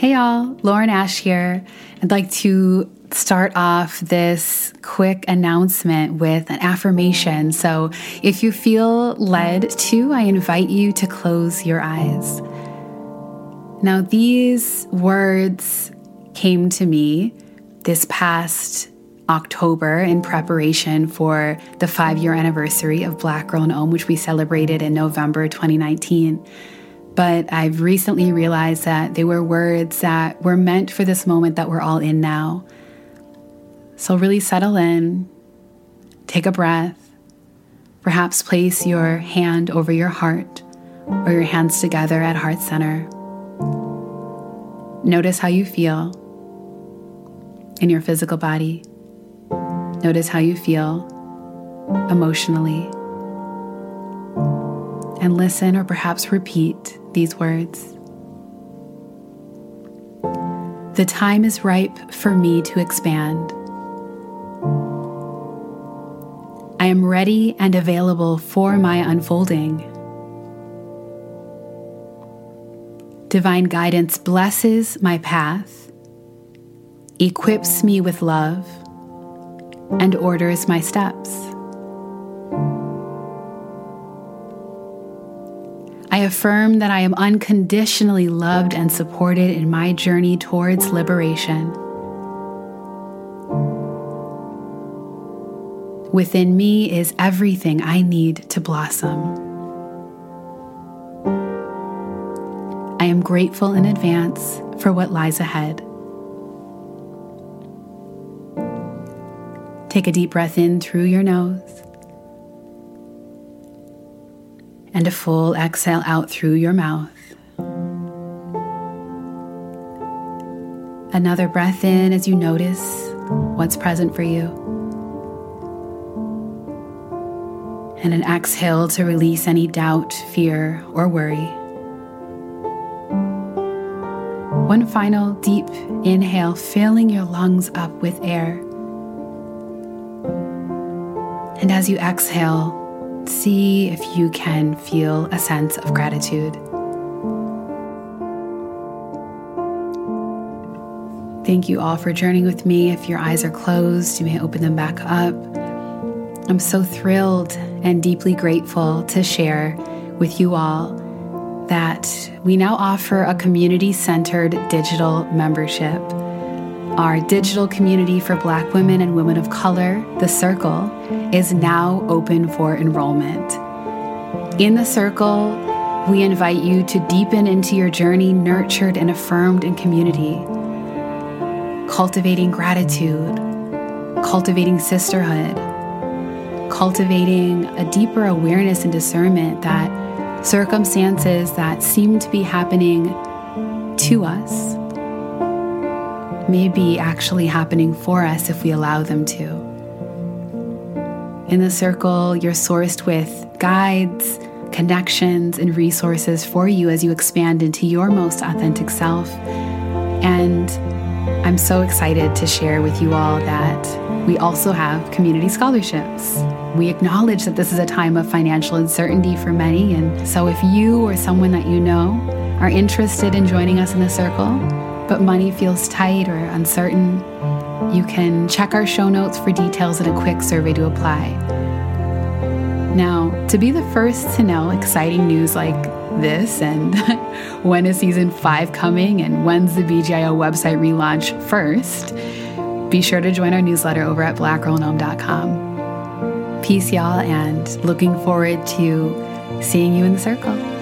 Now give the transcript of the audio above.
Hey y'all, Lauren Ash here. I'd like to start off this quick announcement with an affirmation. So, if you feel led to, I invite you to close your eyes. Now, these words came to me this past October in preparation for the five year anniversary of Black Girl in Om, which we celebrated in November 2019. But I've recently realized that they were words that were meant for this moment that we're all in now. So, really settle in, take a breath, perhaps place your hand over your heart or your hands together at heart center. Notice how you feel in your physical body. Notice how you feel emotionally. And listen or perhaps repeat these words. The time is ripe for me to expand. I am ready and available for my unfolding. Divine guidance blesses my path, equips me with love, and orders my steps. Affirm that I am unconditionally loved and supported in my journey towards liberation. Within me is everything I need to blossom. I am grateful in advance for what lies ahead. Take a deep breath in through your nose and a full exhale out through your mouth. Another breath in as you notice what's present for you. And an exhale to release any doubt, fear, or worry. One final deep inhale, filling your lungs up with air. And as you exhale, see if you can feel a sense of gratitude. Thank you all for journeying with me. If your eyes are closed, you may open them back up. I'm so thrilled and deeply grateful to share with you all that we now offer a community centered digital membership. Our digital community for Black women and women of color, The Circle, is now open for enrollment. In The Circle, we invite you to deepen into your journey, nurtured and affirmed in community, cultivating gratitude, cultivating sisterhood, cultivating a deeper awareness and discernment that circumstances that seem to be happening to us may be actually happening for us if we allow them to. In the circle, you're sourced with guides, connections, and resources for you as you expand into your most authentic self. And I'm so excited to share with you all that we also have community scholarships. We acknowledge that this is a time of financial uncertainty for many. And so, if you or someone that you know are interested in joining us in the circle, but money feels tight or uncertain, you can check our show notes for details and a quick survey to apply. Now, to be the first to know exciting news like this and when is season five coming and when's the BGIO website relaunch first, be sure to join our newsletter over at blackgirlinom.com. Peace, y'all, and looking forward to seeing you in the circle.